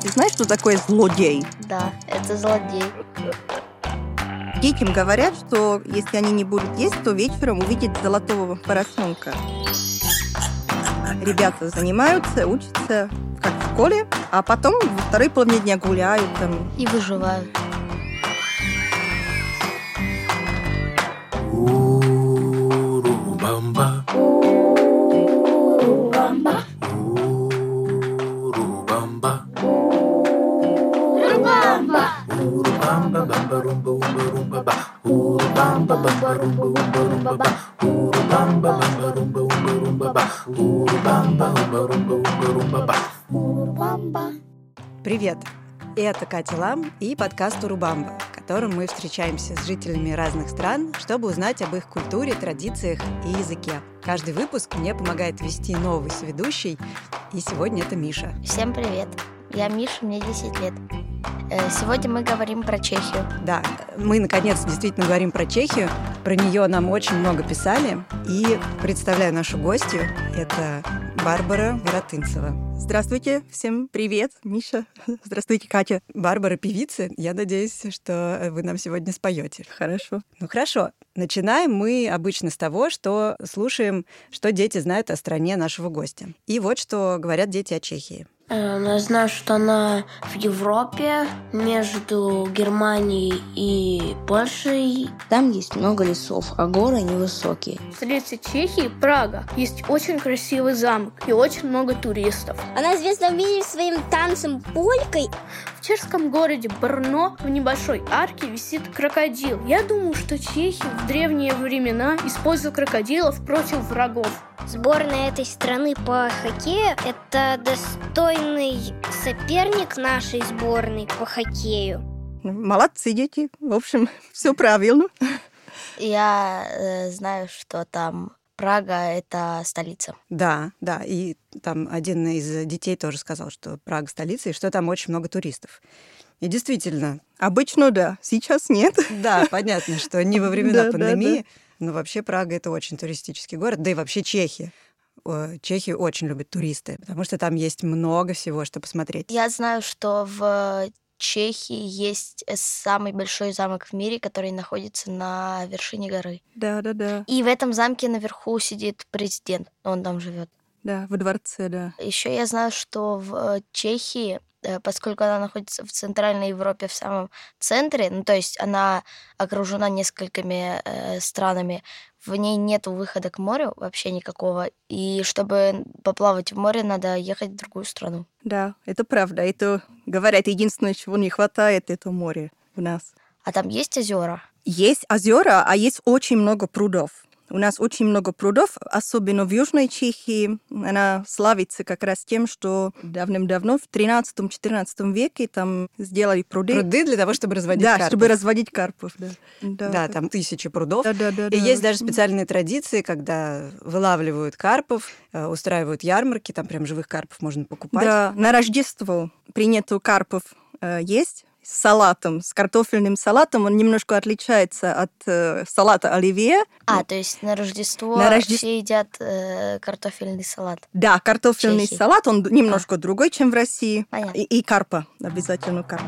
Ты знаешь, что такое злодей? Да, это злодей. Детям говорят, что если они не будут есть, то вечером увидят золотого поросенка. Ребята занимаются, учатся как в школе, а потом во второй половине дня гуляют там. И выживают. Бамба, румба, умба, румба, ба. Урубамба, бамба, румба, умба, румба, ба. Урубамба, умба, румба, умба, румба, ба. Привет! Это Катя Лам и подкаст «Урубамба», в котором мы встречаемся с жителями разных стран, чтобы узнать об их культуре, традициях и языке. Каждый выпуск мне помогает вести новый соведущий, и сегодня это Миша. Всем привет. Я Миша, мне 10 лет. Э, Сегодня мы говорим про Чехию. Да, мы наконец действительно говорим про Чехию. Про нее нам очень много писали. И представляю нашу гостью. Это Барбара Воротынцева. Здравствуйте, всем привет, Миша. Здравствуйте, Катя. Барбара певица. Я надеюсь, что вы нам сегодня споете. Хорошо. Ну хорошо. Начинаем мы обычно с того, что слушаем, что дети знают о стране нашего гостя. И вот что говорят дети о Чехии. Э, Я знаю, что она в Европе, между Германией и Польшей. Там есть много лесов, а горы невысокие. В столице Чехии, Прага, есть очень красивый замок и очень много туристов. Она известна в мире своим танцем полькой. В чешском городе Брно в небольшой арке висит крокодил. Я думаю, что чехи в древние времена использовали крокодилов против врагов. Сборная этой страны по хоккею – это достойный соперник нашей сборной по хоккею. Молодцы, дети. В общем, все правильно. Я э, знаю, что там Прага – это столица. Да, да. И там один из детей тоже сказал, что Прага столица, и что там очень много туристов. И действительно, Обычно да, сейчас нет. да, понятно, что не во времена пандемии, но вообще Прага это очень туристический город, да и вообще Чехия. Э, Чехи очень любят туристы, потому что там есть много всего, что посмотреть. Я знаю, что в Чехии есть самый большой замок в мире, который находится на вершине горы. Да, да, да. И в этом замке наверху сидит президент, он там живет. Да, во дворце, да. Еще я знаю, что в э, Чехии, поскольку она находится в Центральной Европе в самом центре, ну то есть она окружена несколькими э, странами, в ней нет выхода к морю вообще никакого, и чтобы поплавать в море, надо ехать в другую страну. Да, это правда. Это, говорят, единственное, чего не хватает, это море у нас. А там есть озера? Есть озера, а есть очень много прудов. У нас очень много прудов, особенно в Южной Чехии. Она славится как раз тем, что давным-давно, в 13-14 веке, там сделали пруды. Пруды для того, чтобы разводить да, карпов. чтобы разводить карпов. Да, Да, там тысячи прудов. Да, да, да, И да. есть даже специальные традиции, когда вылавливают карпов, э, устраивают ярмарки, там прям живых карпов можно покупать. Да, на Рождество принято карпов э, есть с салатом, с картофельным салатом. Он немножко отличается от э, салата оливье. А, то есть на Рождество, На Рождес- все едят э, картофельный салат. Да, картофельный Чехии. салат, он немножко другой, чем в России. Понятно. И, и карпа, обязательно карпа.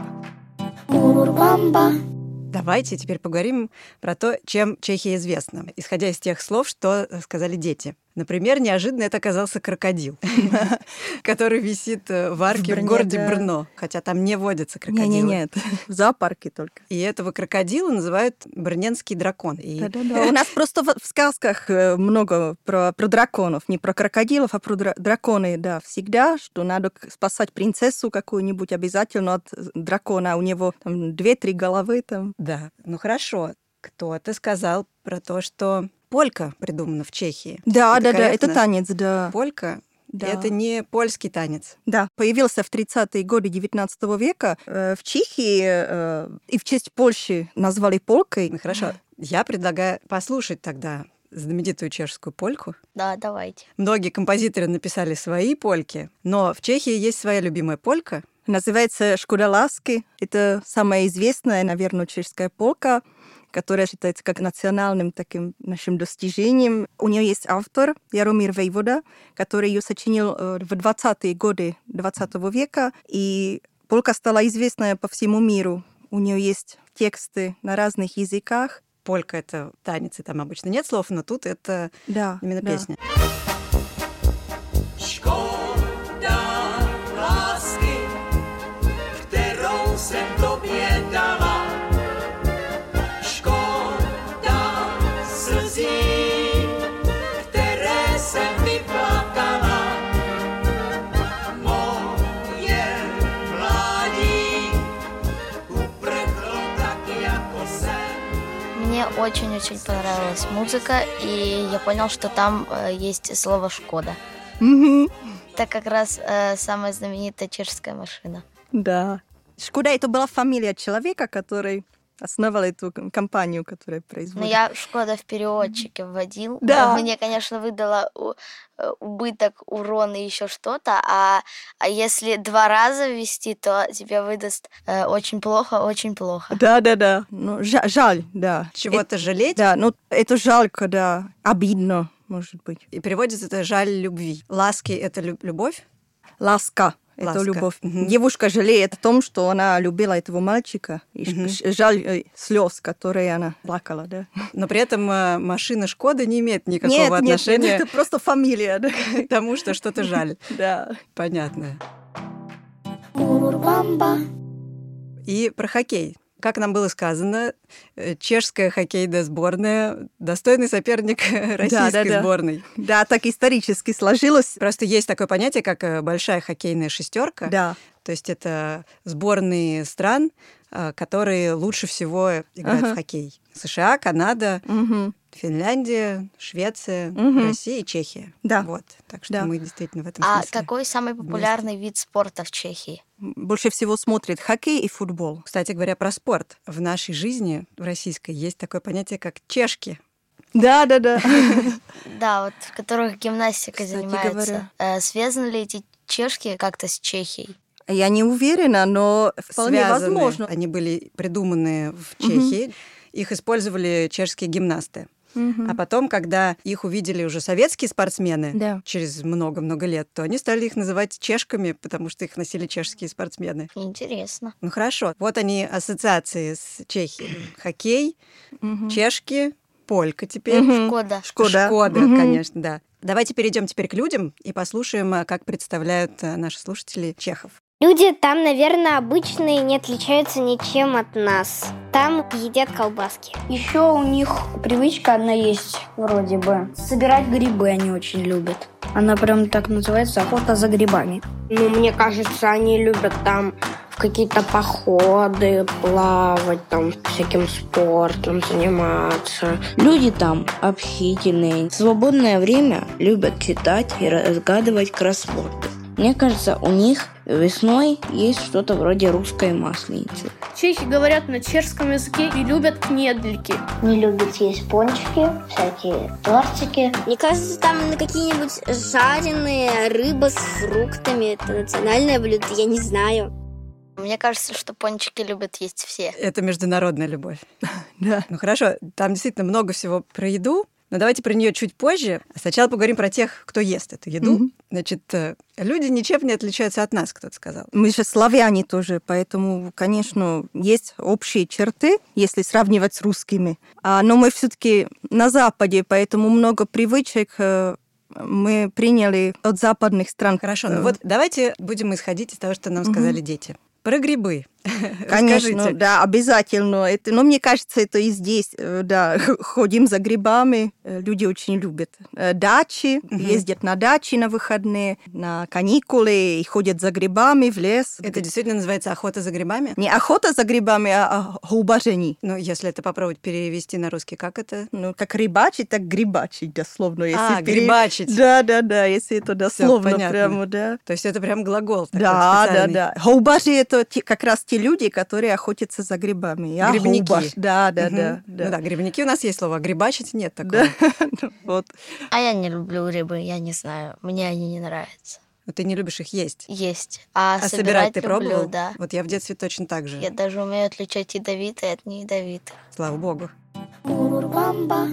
Давайте теперь поговорим про то, чем Чехия известна, исходя из тех слов, что сказали дети. Например, неожиданно это оказался крокодил, который висит э, в арке в городе. Брно, хотя там не водятся крокодилы. Не-не-не, это в зоопарке только. И этого крокодила называют брненский дракон. И Да-да-да. У нас просто в, сказках э, много про, про драконов. Не про крокодилов, а про дра- драконы, да. Всегда, что надо спасать принцессу какую-нибудь обязательно от э, дракона. У него там две-три головы там. Да, ну хорошо. Кто-то сказал про то, что полька придумана в Чехии. Да, Это да, да, это корректно? танец, да. Полька Да. это не польский танец. Да, появился в 30-е годы 19 века. Э, В Чехии э, и в честь Польши назвали полкой. Ну хорошо, я предлагаю послушать тогда знаменитую чешскую польку. Да, давайте. Многие композиторы написали свои польки, но в Чехии есть своя любимая полька. Называется «Шкода ласки». Это самая известная, наверное, чешская полка, которая считается как национальным таким нашим достижением. У нее есть автор Яромир Вейвода, который ее сочинил э, в 20-е годы 20 века, и полка стала известная по всему миру. У нее есть тексты на разных языках. Полька — это танец, и там обычно нет слов, но тут это Да, именно да. песня. Очень-очень понравилась музыка, и я понял, что там э, есть слово «Шкода». Мгм. Это как раз э, самая знаменитая чешская машина. Да. Шкода это была фамилия человека, который основал эту ком- компанию, которая Но производит. я «Шкода» в переводчике вводил. Да. Мне, конечно, выдало у- э, убыток, урон и еще что-то, а, а если два раза ввести, то тебе выдаст э, очень плохо, очень плохо. Да, да, да. Ну, жа- жаль, да. Чего-то жалеть, Да, ну это жалко, да. Обидно, может быть. и переводится это «жаль любви». Ласки — это лю- любовь? Ласка. Это Ласка. любовь. Мгм. Девушка жалеет о том, что она любила этого мальчика. И ш- жаль э, слез, которые она плакала, да. Но при этом э, машина «Шкода» не имеет никакого нет, нет, отношения это просто фамилия, да. к тому, что что-то жаль. Да. Понятно. И про хоккей. Как нам было сказано, э, чешская хоккейная сборная — достойный соперник российской да. сборной. Да, так исторически сложилось. Просто есть такое понятие, как э, большая хоккейная шестерка. Да. То есть это сборные стран, э, которые лучше всего играют Ага. в хоккей. США, Канада, Мгм. Финляндия, Швеция, Мгм. Россия и Чехия. Да. Вот. Так что Да. мы действительно в этом А смысле. какой самый популярный вид спорта в Чехии? Больше всего смотрит хоккей и футбол. Кстати говоря, про спорт. В нашей жизни, в российской, есть такое понятие, как чешки. Да, да, да. Да, вот в которых гимнастика занимается. Э, связаны ли эти чешки как-то с Чехией? Я не уверена, но вполне Связаны. возможно. Они были придуманы в. Чехии. Их использовали чешские гимнасты. А потом, когда их увидели уже советские спортсмены Да. через много-много лет, то они стали их называть чешками, потому что их носили чешские спортсмены. Интересно. Ну хорошо, вот они ассоциации с Чехией. Хоккей, чешки, полька теперь. Шкода. Шкода. Шкода, конечно, да. Давайте перейдем теперь к людям и послушаем, а, как представляют а, наши слушатели чехов. Люди там, наверное, обычные, не отличаются ничем от нас. Там едят колбаски. Еще у них привычка одна есть, вроде бы. Собирать грибы они очень любят. Она прям так называется охота за грибами. Ну, мне кажется, они любят там в какие-то походы плавать, там всяким спортом заниматься. Люди там общительные. В свободное время любят читать и разгадывать кроссворды. Мне кажется, у них весной есть что-то вроде русской масленицы. Чехи говорят на чешском языке и любят кнедлики. Не любят есть пончики, всякие тортики. Мне кажется, там на какие-нибудь жареные рыба с фруктами. Это национальное блюдо, я не знаю. Мне кажется, что пончики любят есть все. Это международная любовь. Да. Ну хорошо, там действительно много всего про еду, но давайте про нее чуть позже. Сначала поговорим про тех, кто ест эту еду. Мгм. Значит, э, люди ничем не отличаются от нас, кто-то сказал. Мы же славяне тоже, поэтому, конечно, есть общие черты, если сравнивать с русскими. А, но мы все-таки на Западе, поэтому много привычек э, мы приняли от западных стран. Хорошо, ну Э, вот давайте будем исходить из того, что нам сказали дети. Про грибы. Конечно, Расскажите. да, обязательно. Это, но мне кажется, это и здесь, э, да, ходим за грибами. Э, Люди очень любят э, дачи, Мгм. ездят на дачи на выходные, на каникулы и ходят за грибами в лес. Это действительно называется охота за грибами? Не охота за грибами, а а губажение. Ну, если это попробовать перевести на русский, как это? Ну, как рыбачить, так грибачить, дословно. Если А, пере- грибачить. Да, да, да, если это дословно понятно. прямо, да. То есть это прям глагол Да, да, да. Губажи это как раз те люди, которые охотятся за грибами. Я Грибники. губаш. Да, да, Мгм. да, Ну да. да, грибники у нас есть слово, грибачить нет такого. Да. Ну, Вот. А я не люблю рыбы, я не знаю. Мне они не нравятся. Но ты не любишь их есть. Есть. А, А собирать ты люблю, пробовал? да. Вот я в детстве точно так же. Я даже умею отличать ядовитые от неядовитых. Слава богу. Урубамба.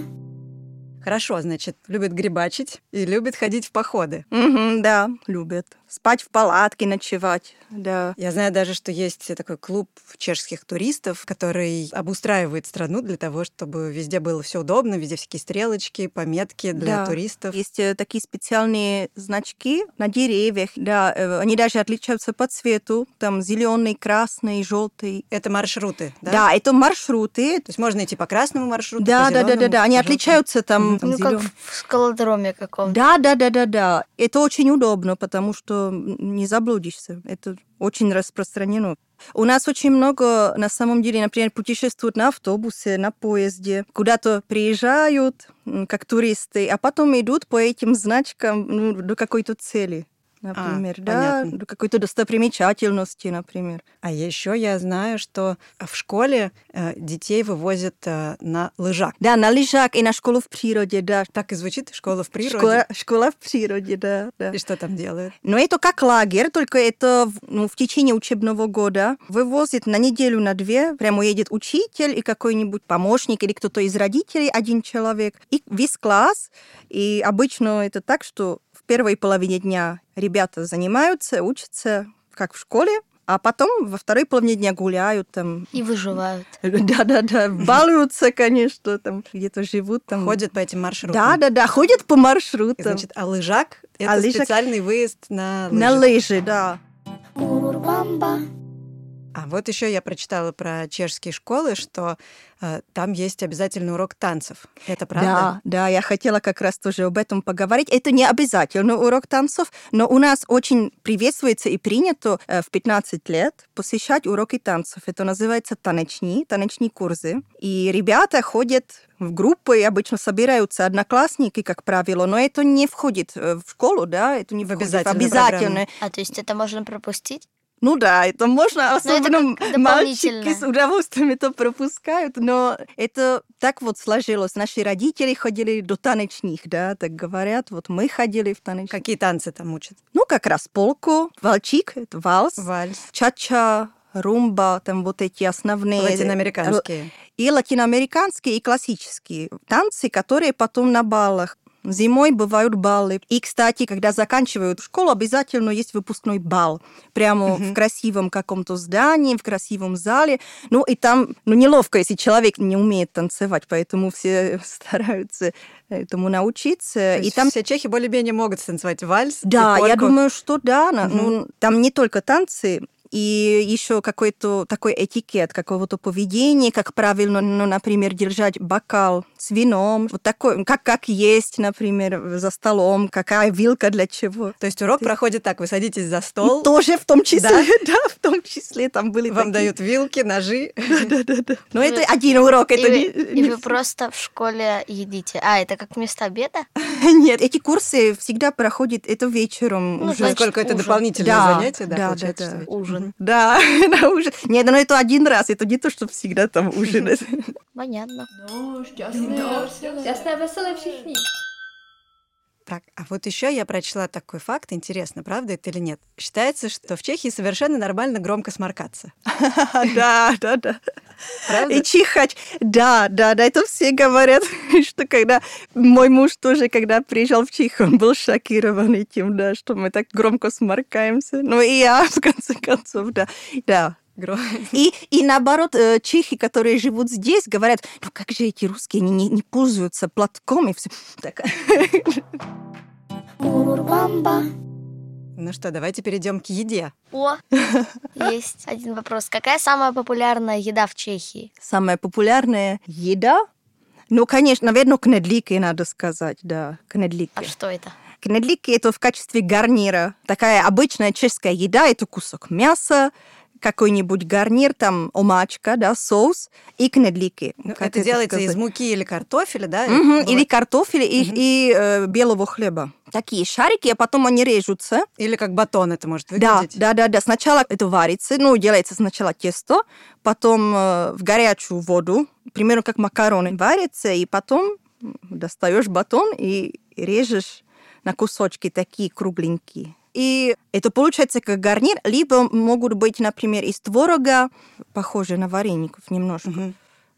Хорошо, значит, любит грибачить и любит ходить в походы. Мгм, да, любят. Спать в палатке, ночевать, да. Я знаю даже, что есть такой клуб чешских туристов, который обустраивает страну для того, чтобы везде было все удобно, везде всякие стрелочки, пометки для Да. туристов. Есть э, такие специальные значки на деревьях, да, э, они даже отличаются по цвету, там зеленый, красный, желтый. Это маршруты, да? Да, это маршруты. То есть можно идти по красному маршруту, Да, по да, да, да, да. Они отличаются там, там Ну, как в скалодроме каком-то. Да, да, да, да, да. Это очень удобно, потому что не заблудишься. Это очень распространено. У нас очень много, на самом деле, например, путешествуют на автобусе, на поезде, куда-то приезжают, как туристы, а потом идут по этим значкам ну, до какой-то цели, например, да, понятно. какой-то достопримечательности, например. А еще я знаю, что в школе э, детей вывозят э, на лыжах. Да, на лыжах и на школу в природе, да. Так и звучит школа в природе. Школа, школа в природе, да, да. И что там делают? Но это как лагерь, только это ну, в течение учебного года. Вывозит на неделю, на две. Прямо едет учитель и какой-нибудь помощник или кто-то из родителей, один человек. И весь класс. И обычно это так, что в первой половине дня ребята занимаются, учатся, как в школе, а потом во второй половине дня гуляют там. И выживают. Да-да-да, балуются, конечно, там где-то живут. Там. Ходят по этим маршрутам. Да-да-да, ходят по маршрутам. Значит, а лыжак — это А лыжак- специальный выезд на лыжах. На лыжи, да. Урубамба. А вот еще я прочитала про чешские школы, что э, там есть обязательный урок танцев. Это правда? Да, да, я хотела как раз тоже об этом поговорить. Это не обязательно урок танцев, но у нас очень приветствуется и принято э, в 15 лет посещать уроки танцев. Это называется танечни, танечные курсы. И ребята ходят в группы, и обычно собираются одноклассники, как правило, но это не входит э, в школу, да, это не В входит обязательную обязательно. А то есть это можно пропустить? Ну да, это можно, это особенно как мальчики с удовольствием это пропускают, но это так вот сложилось. Наши родители ходили до танечных, да, так говорят. Вот мы ходили в танечных. Какие танцы там учат? Ну, как раз полку, вальчик, это вальс, Вальс. чача, румба, там вот эти основные. Латиноамериканские. И латиноамериканские, и классические танцы, которые потом на баллах. Зимой бывают баллы. И, кстати, когда заканчивают школу, обязательно есть выпускной бал. Прямо в красивом каком-то здании, в красивом зале. Ну, и там, ну, неловко, если человек не умеет танцевать, поэтому все стараются этому научиться. И там все чехи более-менее могут станцевать вальс. да, я думаю, что да. Мгм. Ну, там не только танцы, и еще какой-то такой этикет какого-то поведения, как правильно, ну, например, держать бокал с вином, вот такой, как, как есть, например, за столом, какая вилка для чего. То есть урок проходит так, вы садитесь за стол, Тоже в том числе, да, в том числе там были вам такие. дают вилки, ножи. Но это один урок, это и вы просто в школе едите. А, это как вместо обеда? Нет, эти курсы всегда проходят это вечером Ну, уже. Поскольку это дополнительное Да, занятие, да, да, получается, да, да. Ужин. Да, на ужин. Нет, но это один раз, это не то, что всегда там ужинать. Понятно. Jasné, veselé všichni. Так, а вот еще я прочла такой факт, интересно, правда это или нет. Считается, что в Чехии совершенно нормально громко сморкаться. Да, да, да. Правда? И чихать. Да, да, да, это все говорят, что когда мой муж тоже, когда приезжал в Чехию, он был шокирован этим, да, что мы так громко сморкаемся. Ну и я, в конце концов, да, да. И, и наоборот, э, чехи, которые живут здесь, говорят, ну как же эти русские, они не, не пользуются платком и все. Так. Ну что, давайте перейдем к еде. О, есть один вопрос. Какая самая популярная еда в Чехии? Самая популярная еда? Ну, конечно, наверное, кнедлики надо сказать, да, кнедлики. А что это? Кнедлики это в качестве гарнира. Такая обычная чешская еда, это кусок мяса, какой-нибудь гарнир, там омачка, да, соус и кнедлики. Ну, Как это, делается из сказать? муки или картофеля, да? Бывает- Или картофеля, и, и, э, белого хлеба. Такие шарики, а потом они режутся. Или как батон это может Да, выглядеть. да, да, да. Сначала это варится, ну, делается сначала тесто, потом э, в горячую воду, примерно как макароны, варится, и потом достаешь батон и режешь на кусочки такие кругленькие. И это получается как гарнир, либо могут быть, например, из творога, похоже на вареников немножко. Мгм.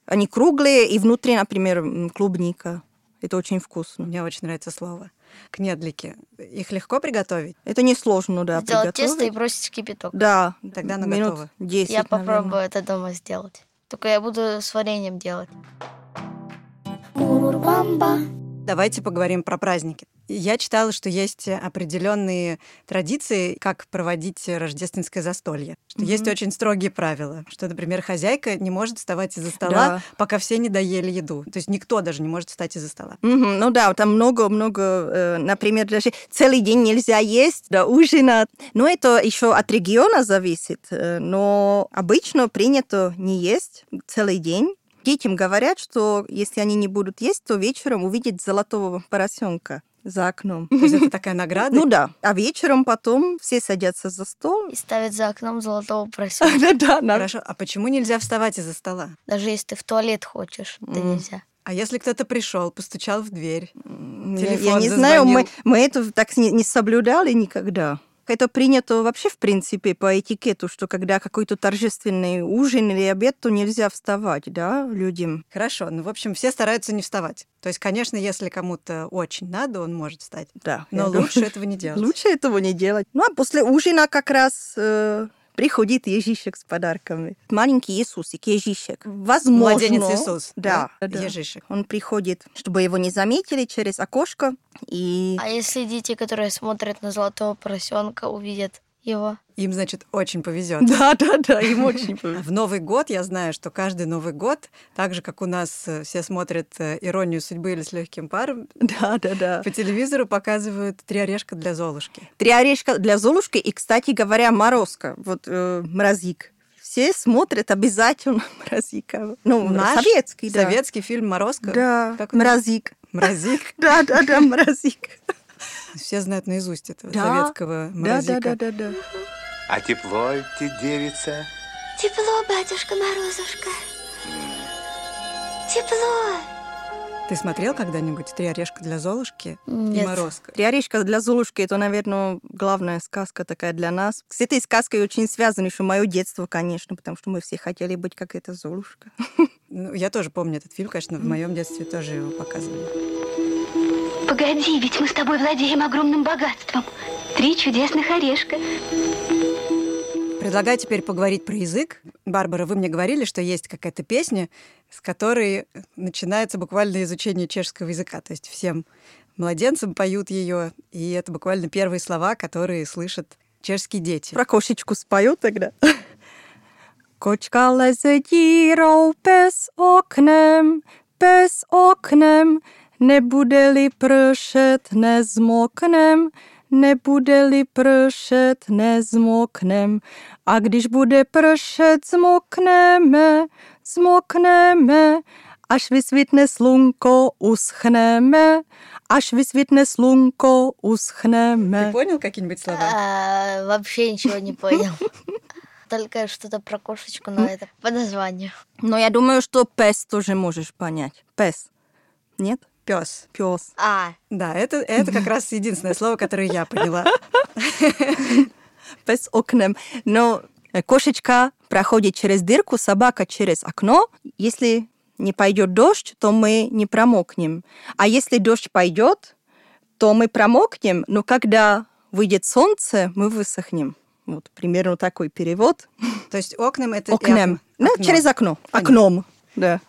Они круглые, и внутри, например, клубника. Это очень вкусно. Мне очень нравится слово. Кнедлики. Их легко приготовить? Это несложно, да, Сделать тесто и бросить в кипяток. Да, Тогда оно минут готово. 10, Я наверное. попробую это дома сделать. Только я буду с вареньем делать. Давайте поговорим про праздники. Я читала, что есть определенные традиции, как проводить рождественское застолье. Что есть очень строгие правила. Что, например, хозяйка не может вставать из-за стола, Да. пока все не доели еду. То есть никто даже не может встать из-за стола. Мгм, ну да, там много-много, э, например, даже целый день нельзя есть до ужина. Но это еще от региона зависит. э, Но обычно принято не есть целый день. Детям говорят, что если они не будут есть, то вечером увидят золотого поросенка за окном. То есть это такая награда. Ну да. А вечером потом все садятся за стол. И ставят за окном золотого поросенка. Да-да, на- Хорошо, а почему нельзя вставать из-за стола? Даже если ты в туалет хочешь, это М. нельзя. А если кто-то пришел, постучал в дверь? Я- Я Телефон не знаю, мы, мы это так не, не соблюдали никогда. Это принято вообще, в принципе, по этикету, что когда какой-то торжественный ужин или обед, то нельзя вставать, да, людям. Хорошо, ну, в общем, все стараются не вставать. То есть, конечно, если кому-то очень надо, он может встать. Да. Но я думаю, лучше этого не делать. Лучше этого не делать. Ну, а после ужина как раз э, приходит Ежишек с подарками. Маленький Иисусик, Ежишек. Возможно. Младенец Иисус. Да, да. Ежишек. Он приходит, чтобы его не заметили через окошко. И А если дети, которые смотрят на золотого поросенка, увидят его? Им, значит, очень повезет. да, да, да, им очень повезло. В Новый год я знаю, что каждый Новый год, так же, как у нас э, все смотрят э, «Иронию судьбы» или «С легким паром», Да, да, да. по телевизору показывают «Три орешка для Золушки». Три орешка для Золушки и, кстати говоря, морозка, вот э, мразик. Все смотрят обязательно мразика. Ну, Наш советский, да. Советский фильм «Морозко». Да, Как мразик. Мразик. Да, да, да, мразик. Все знают наизусть этого Да, советского Да, мразика. да, да, да, да. А тепло идти, девица? Тепло, батюшка Морозушка. Тепло. Ты смотрел когда-нибудь «Три орешка для Золушки» и Нет. «Морозко»? Три орешка для Золушки, это, наверное, главная сказка такая для нас. С этой сказкой очень связано еще мое детство, конечно, потому что мы все хотели быть как эта Золушка. Ну, я тоже помню этот фильм, конечно, в моем детстве тоже его показывали. Погоди, ведь мы с тобой владеем огромным богатством. Три чудесных орешка. Предлагаю теперь поговорить про язык. Барбара, вы мне говорили, что есть какая-то песня, с которой начинается буквально изучение чешского языка. То есть всем младенцам поют ее, и это буквально первые слова, которые слышат чешские дети. Про кошечку спою тогда. Leze dírou bez oknem, bez oknem, nebude-li pršet, nezmoknem, nebude-li pršet, nezmoknem. A když bude pršet, zmokneme, zmokneme, až vysvitne slunko, uschneme, až vysvitne slunko, Ты uschneme. понял какие-нибудь слова? А, вообще ничего не понял. Только что-то про кошечку, но это по названию. Но я думаю, что пес тоже можешь понять. Пес. Нет? Пес. Пес. А, Да, это, это как раз единственное слово, которое я поняла. Пес окном. Но э, кошечка проходит через дырку, собака через окно. Если не пойдет дождь, то мы не промокнем. А если дождь пойдет, то мы промокнем, но когда выйдет солнце, мы высохнем. Вот примерно такой перевод. То есть окном это... и Окном. Ну, через окно. Понятно. Окном. Да.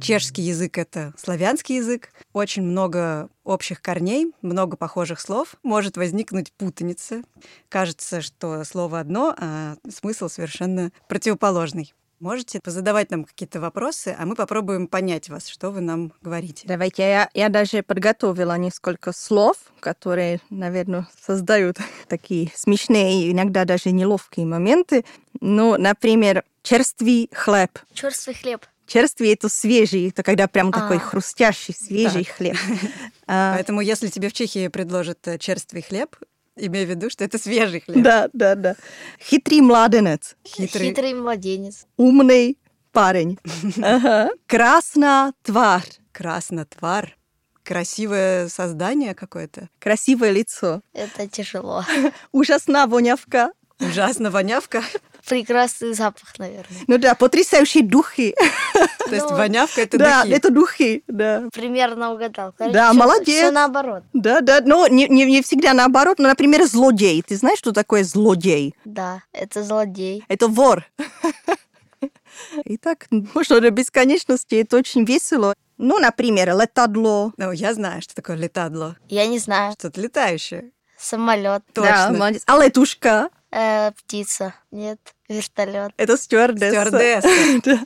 Чешский язык — это славянский язык. Очень много общих корней, много похожих слов. Может возникнуть путаница. Кажется, что слово одно, а смысл совершенно противоположный. Можете позадавать нам какие-то вопросы, а мы попробуем понять вас, что вы нам говорите. Давайте, я, я даже подготовила несколько слов, которые, наверное, создают такие смешные и иногда даже неловкие моменты. Ну, например, черствый хлеб. черствый хлеб. Черствый это свежий, это когда прям такой А. хрустящий, свежий хлеб. А, Поэтому если тебе в Чехии предложат э, черствый хлеб, имей в виду, что это свежий хлеб. Да, да, да. Хитрый младенец, Хитрый. Хитрый младенец. умный парень. Ага. Красная тварь, Краснотвар. Красивое создание какое-то. красивое лицо. Это тяжело. Ужасная вонявка. Ужасно вонявка. Прекрасный запах, наверное. Ну да, потрясающие духи. То есть Ну, вонявка это Да, духи. это духи, да. Примерно угадал. Да, молодец. Все наоборот. Да, да, но не, не, не всегда наоборот. Ну, например, злодей. Ты знаешь, что такое злодей? Да, это злодей. Это вор. И так, можно до бесконечности, это очень весело. Ну, например, летадло. Ну, я знаю, что такое летадло. Я не знаю. Что-то летающее. Самолет. Да, Точно. молодец. А летушка? Э, птица. Нет. Вертолет. Это стюардесса. Стюардесса.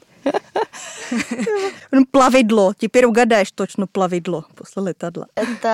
Да. Плаведло. Теперь угадаешь точно плаведло после летадла. Это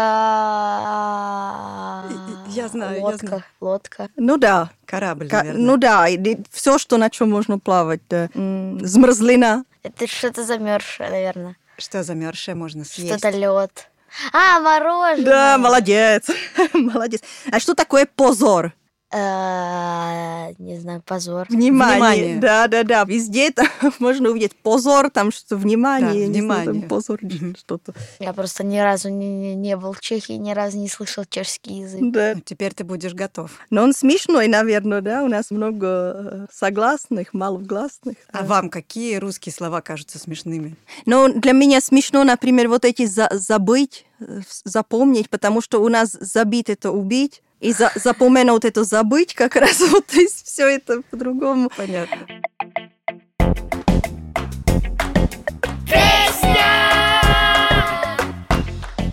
Я знаю, я лодка. знаю. Лодка. Ну да. Корабль, Ка- наверное. Ну да, все, что на чем можно плавать. Да. Змерзлина. Это что-то замерзшее, наверное. Что замерзшее можно съесть? Что-то лед. А, мороженое. Да, молодец. Молодец. А что такое позор? Э, Не знаю, позор. Внимание. Внимание. Да, да, да. Везде это можно увидеть позор, там что внимание. Да, я не знаю, там внимание. позор, что-то. Я просто ни разу не, не- не был в Чехии, ни разу не слышал чешский язык. Да. Ну, Теперь ты будешь готов. Но он смешной, наверное, да? У нас много э, согласных, малогласных. А вам какие русские слова кажутся смешными? Но для меня смешно, например, вот эти за- забыть, э, запомнить, потому что у нас забить это убить, и за- запоминать это забыть как раз вот, то есть все это по-другому. Понятно.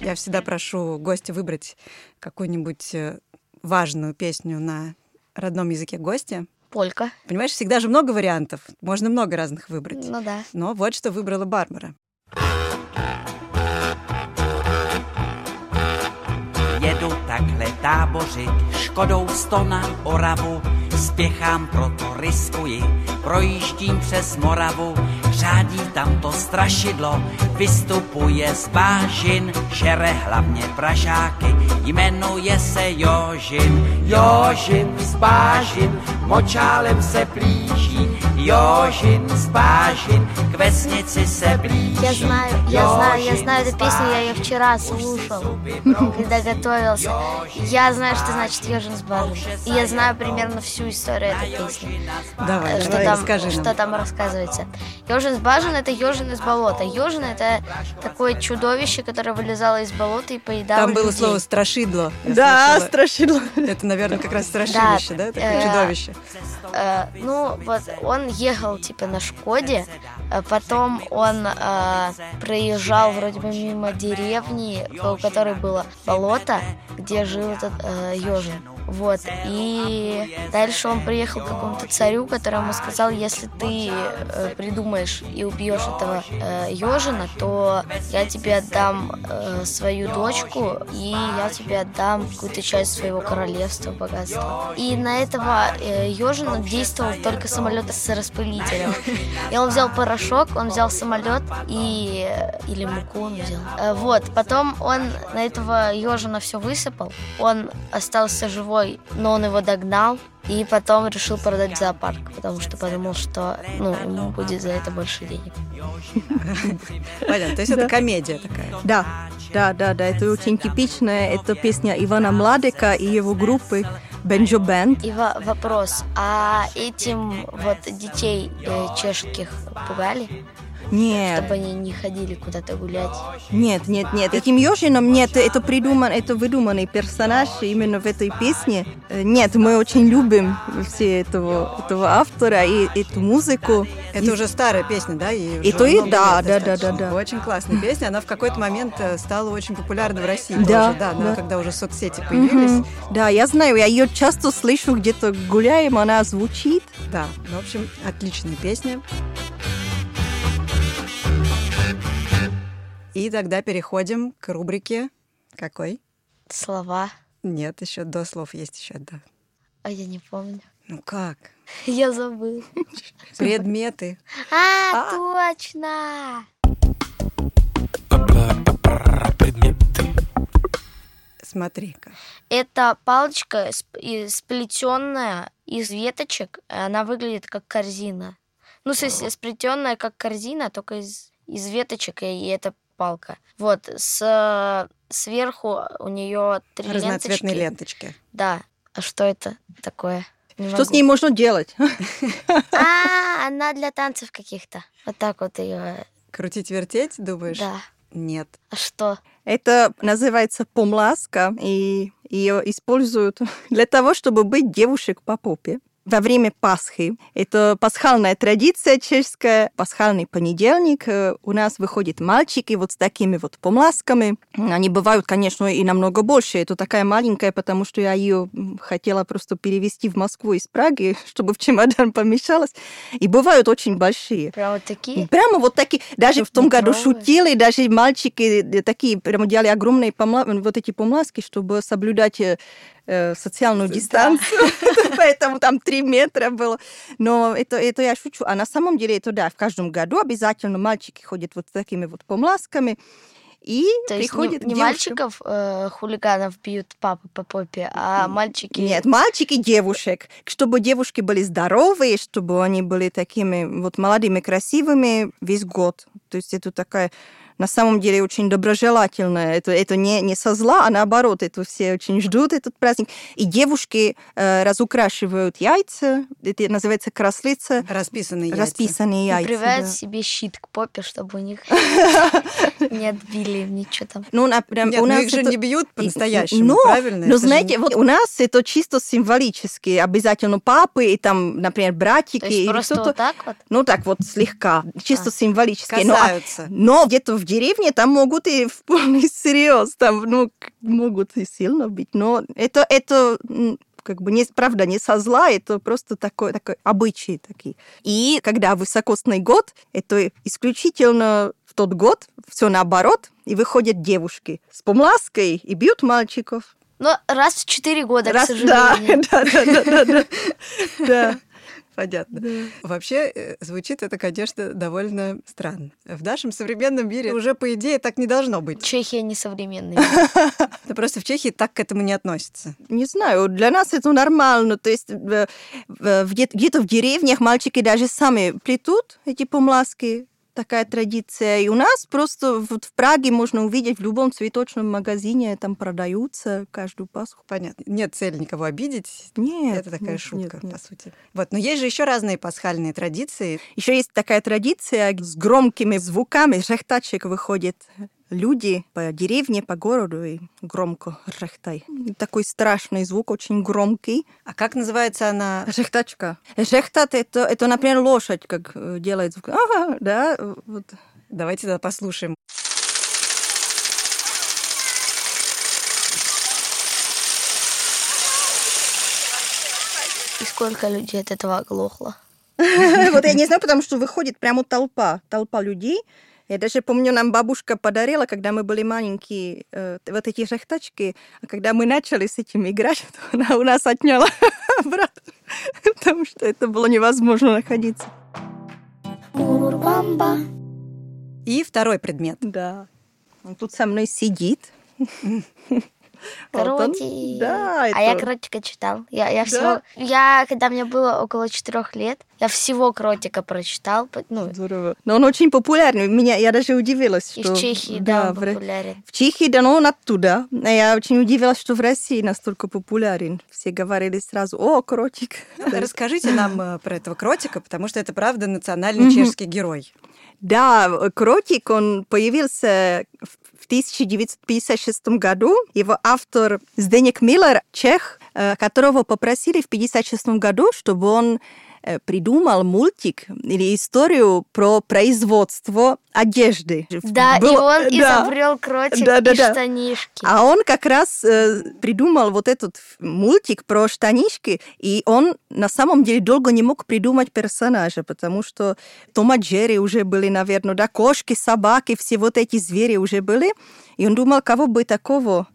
Я всегда прошу гостя выбрать какую-нибудь э, важную песню на родном языке гостя. Полька. Понимаешь, всегда же много вариантов. Можно много разных выбрать. Ну да. Но вот что выбрала Барбара. Jedu takhle tábořit, škodou sto na Oravu, spěchám, proto riskuji, projíždím přes Moravu, řádí tam to strašidlo, vystupuje z bážin, žere hlavně pražáky, jmenuje se Jožin. Jožin z bážin, močálem se blíží, Jožin z bážin, k vesnici se blíží. Я знаю, я знаю, я знаю эту песню, я ее вчера слушал, когда готовился. Я знаю, что значит Ежин с Бажин. И я знаю примерно всю историю этой песни. Давай, Э, что давай, там, расскажи нам. что там рассказывается. Ежин с Бажин это ежин из болота. Ежин это такое чудовище, которое вылезало из болота и поедало Там было людей. слово страшидло. я Да, слышала. страшило. Это, наверное, как раз страшилище, да? Такое э, чудовище. Э, ну, вот он ехал типа на Шкоде, а потом он э, проезжал вроде бы мимо деревни, у которой было болото, где жил этот э, ежин. Вот. И дальше он приехал к какому-то царю, который ему сказал, если ты э, придумаешь и убьешь этого э, ежина, то я тебе отдам э, свою дочку, и я тебе отдам какую-то часть своего королевства, богатства. И на этого э, ежина действовал только самолет с распылителем. И он взял порошок, он взял самолет и или муку он взял. Э, Вот. Потом он на этого ежина все высыпал. Он остался живой, но он его догнал. И потом решил продать зоопарк, потому что подумал, что ну, ему будет за это больше денег. Понятно. То есть это комедия такая. Да, да, да, да, это очень типичная, это песня Ивана Младека и его группы Бенджо Бенд. И во- вопрос, а этим вот детей э, чешских пугали? Нет, Чтобы они не ходили куда-то гулять? нет, нет, нет. Этим ежином нет, это придуман, это выдуманный персонаж именно в этой песне. Э, Нет, мы очень любим все этого, этого автора и эту музыку. Это И- уже старая песня, да? И уже то и да, да, да, да, да. Очень классная песня. Она в какой-то момент э, стала очень популярна в России Да, тоже, да, но да. когда уже соцсети появились. Мгм. Да, я знаю, я ее часто слышу где-то гуляем, она звучит. Да, ну, в общем, отличная песня. И тогда переходим к рубрике какой? Слова. Нет, еще до слов есть еще одна. А я не помню. Ну как? Я забыл. Предметы. А, точно! Смотри-ка. Это палочка сплетенная из веточек. Она выглядит как корзина. Ну, в смысле, сплетенная как корзина, только из, из веточек, и это палка. Вот, с, сверху у нее три Разноцветные ленточки. ленточки. Да. А что это такое? Не Что с могу. ней можно делать? А, она для танцев каких-то. Вот так вот ее. Крутить-вертеть, думаешь? Да. Нет. А что? Это называется помласка, и ее используют для того, чтобы быть девушек по попе. Во время Пасхи. Это пасхальная традиция чешская. Пасхальный понедельник. э, У нас выходят мальчики вот с такими вот помласками. Они бывают, конечно, и намного больше. Это такая маленькая, потому что я ее хотела просто перевести в Москву из Праги, чтобы в чемодан помещалась. И бывают очень большие. Прям вот такие? Прямо вот такие. Даже в том году шутили, даже мальчики э, такие прямо делали огромные помла- вот эти помласки, чтобы соблюдать э, социальную дистанцию. Поэтому там три метра было. Но это, это я шучу. А на самом деле это да, в каждом году обязательно мальчики ходят вот с такими вот помласками. И То есть не, не мальчиков э, хулиганов бьют папы по попе, а мальчики... Нет, мальчики девушек. Чтобы девушки были здоровые, чтобы они были такими вот молодыми, красивыми весь год. То есть это такая на самом деле очень доброжелательная. Это, это не, не со зла, а наоборот, это все очень ждут этот праздник. И девушки э, разукрашивают яйца, это называется краслица. Расписанные яйца. Расписанные яйца. привязать да. себе щит к попе, чтобы у них не отбили ничего там. Ну, например, Нет, у ну нас их же не бьют по-настоящему, но, правильно? Же знаете, вот у нас это чисто символически. Обязательно папы и там, например, братики. То есть или просто вот так вот? Ну, так вот слегка, чисто А. символически. Но, а- Касаются. но где-то в деревне там могут и в полный серьез, там, ну, могут и сильно быть. Но это, это как бы не, правда, не со зла, это просто такой, такой обычай такие. И когда высокосный год, это исключительно в тот год все наоборот, и выходят девушки с помлаской и бьют мальчиков. Ну, раз в четыре года, Раз- к сожалению. да, да, да, да, да, да. Понятно. Вообще, э, звучит это, конечно, довольно странно. В нашем современном мире уже, по идее, так не должно быть. Чехия несовременная. Но просто в Чехии так к этому не относятся. Не знаю, для нас это нормально. То есть э, э, где- где-то в деревнях мальчики даже сами плетут эти помласки. Такая традиция. И у нас просто вот в Праге можно увидеть в любом цветочном магазине, там продаются каждую Пасху. Понятно. Нет цели никого обидеть. Нет. Это такая нет, шутка, нет, нет. по сути. Вот, но есть же еще разные пасхальные традиции. Еще есть такая традиция с громкими звуками. Рехтачек выходит люди по деревне, по городу и громко рехтай. Такой страшный звук, очень громкий. А как называется она? Рехтачка. Рехтат это, это, например, лошадь, как э, делает звук. Ага, да, вот. Давайте тогда послушаем. И сколько людей от этого оглохло? Вот я не знаю, потому что выходит прямо толпа, толпа людей. Я даже помню, нам бабушка подарила, когда мы были маленькие, э, вот эти рехтачки. А когда мы начали с этим играть, то она у нас отняла обратно, потому что это было невозможно находиться. И второй предмет. Да. Он тут со мной сидит. Вот он. Кротик. Да, А я это- кротика читал. Я, я Да? всего... Я, когда мне было около четырех лет, я всего кротика прочитал. Ну, Здорово. Но он очень популярный. Меня, я даже удивилась, что... Чехии, да, он в популярен. В Чехии, да, но он оттуда. А Я очень удивилась, что в России настолько популярен. Все говорили сразу, о, кротик. Расскажите нам э, про этого кротика, потому что это, правда, национальный чешский герой. Да, кротик, он появился в в 1956 году. Его автор Зденек Миллер, чех, э, которого попросили в 1956 году, чтобы он придумал мультик или историю про производство одежды. Да, и Было- он да. изобрел кротик Да, да, и да. штанишки. А он как раз э, придумал вот этот мультик про штанишки, и он на самом деле долго не мог придумать персонажа, потому что Тома Джерри уже были, наверное, да, кошки, собаки, все вот эти звери уже были, и он думал, кого бы такого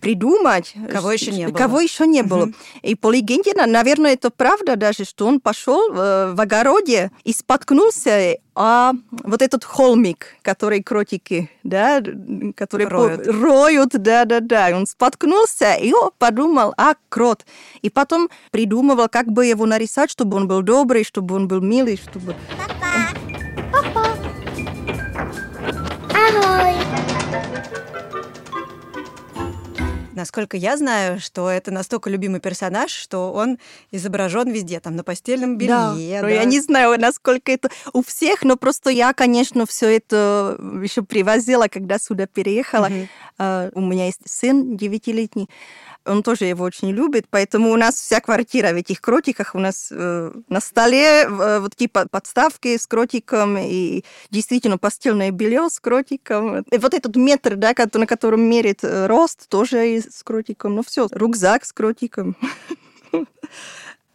придумать. Кого еще не было. Кого еще не было. И по легенде, на- наверное, это правда даже, что он пошел э, в огороде и споткнулся а вот этот холмик, который кротики, да, которые по- Роют. роют, да-да-да. И Он споткнулся и подумал, а, крот. И потом придумывал, как бы его нарисовать, чтобы он был добрый, чтобы он был милый, чтобы... Насколько я знаю, что это настолько любимый персонаж, что он изображен везде, там на постельном белье. Да, да. я не знаю, насколько это у всех, но просто я, конечно, все это еще привозила, когда сюда переехала. Мгм. А, У меня есть сын девятилетний, он тоже его очень любит, поэтому у нас вся квартира в этих кротиках, у нас э, на столе э, вот такие по- подставки с кротиком, и действительно постельное белье с кротиком. И вот этот метр, да, на котором мерит э, рост, тоже с кротиком. Ну все, рюкзак с кротиком.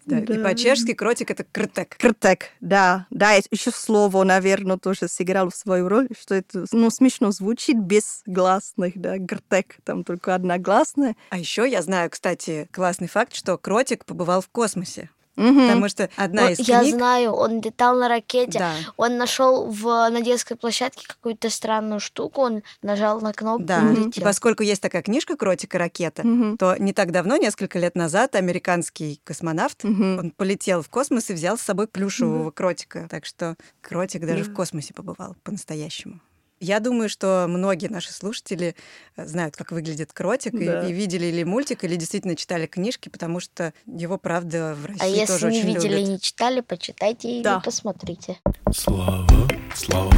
Да, И по-чешски кротик — это кртек. Кртек, да, да, еще слово, наверное, тоже сыграло свою роль, что это, ну, смешно звучит без гласных, да, гртек, там только одна гласная. А еще я знаю, кстати, классный факт, что кротик побывал в космосе. Мгм. Потому что одна Ну, из я книг... знаю, он летал на ракете. Да. Он нашел в, на детской площадке какую-то странную штуку, он нажал на кнопку Да, и и улетел. поскольку есть такая книжка «Кротик и ракета», Мгм. то не так давно, несколько лет назад, американский космонавт, Мгм. он полетел в космос и взял с собой плюшевого кротика. Так что кротик даже в космосе побывал по-настоящему. Я думаю, что многие наши слушатели э, знают, как выглядит кротик, и- Да. и, видели или мультик, или действительно читали книжки, потому что его, правда, в России А если тоже не очень видели и любят. не читали, почитайте Да. или посмотрите. Слава, слава.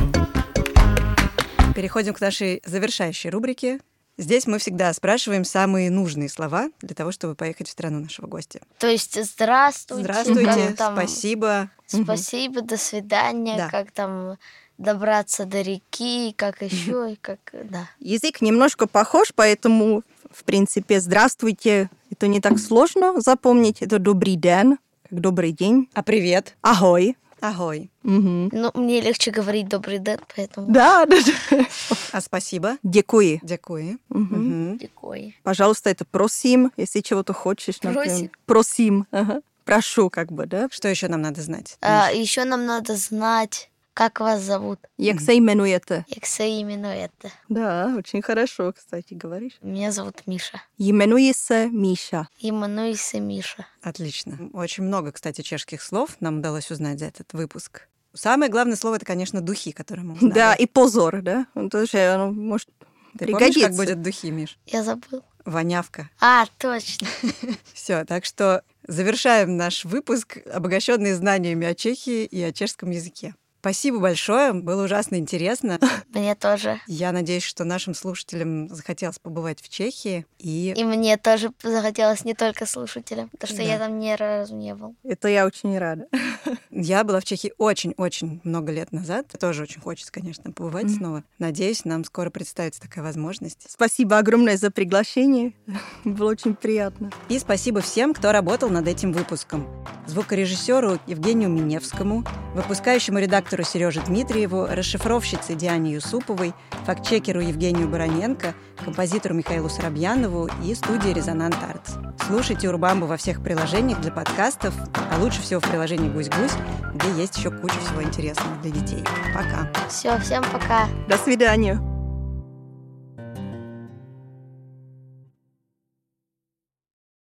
Переходим к нашей завершающей рубрике. Здесь мы всегда спрашиваем самые нужные слова для того, чтобы поехать в страну нашего гостя. То есть здравствуйте, Здравствуйте, там, спасибо. Спасибо, до свидания, Да. как там добраться до реки, как еще, и как, да. Язык немножко похож, поэтому, в принципе, здравствуйте, это не так сложно запомнить, это добрый день, как добрый день. А привет? Ахой. Агой. Мгм. Ну, мне легче говорить добрый день, поэтому Да, да, да. А спасибо? Дякую. Дякую. Мгм. такой. Пожалуйста, это просим, если чего-то хочешь. например. Просим. Просим. ага. Прошу, как бы, да? Что еще нам надо знать? А, еще нам надо знать, как вас зовут, Як се именуете? как се именуете. Да, очень хорошо, кстати, говоришь. Меня зовут Миша. Именує се Миша. Именуйся Миша. Отлично. Очень много, кстати, чешских слов нам удалось узнать за этот выпуск. Самое главное слово это, конечно, духи, которые мы узнали. Да, и позор, да? Он тоже, оно может Ты помнишь, пригодиться. как будет духи, Миш? Я забыл. Вонявка. А, точно. Все, так что завершаем наш выпуск, обогащенный знаниями о Чехии и о чешском языке. Спасибо большое, было ужасно интересно. Мне тоже. Я надеюсь, что нашим слушателям захотелось побывать в Чехии. И И мне тоже захотелось не только слушателям, потому что Да. я там ни разу не был. Это я очень рада. я была в Чехии очень-очень много лет назад. Тоже очень хочется, конечно, побывать Мгм. снова. Надеюсь, нам скоро представится такая возможность. Спасибо огромное за приглашение. Было очень приятно. И спасибо всем, кто работал над этим выпуском. Звукорежиссеру Евгению Миневскому, выпускающему редактору Сереже Дмитриеву, расшифровщице Диане Юсуповой, фактчекеру Евгению Бароненко, композитору Михаилу Соробьянову и студии «Резонант Артс». Слушайте Урбамбу во всех приложениях для подкастов, а лучше всего в приложении «Гусь-гусь», где есть еще куча всего интересного для детей. Пока! Все, всем пока. До свидания.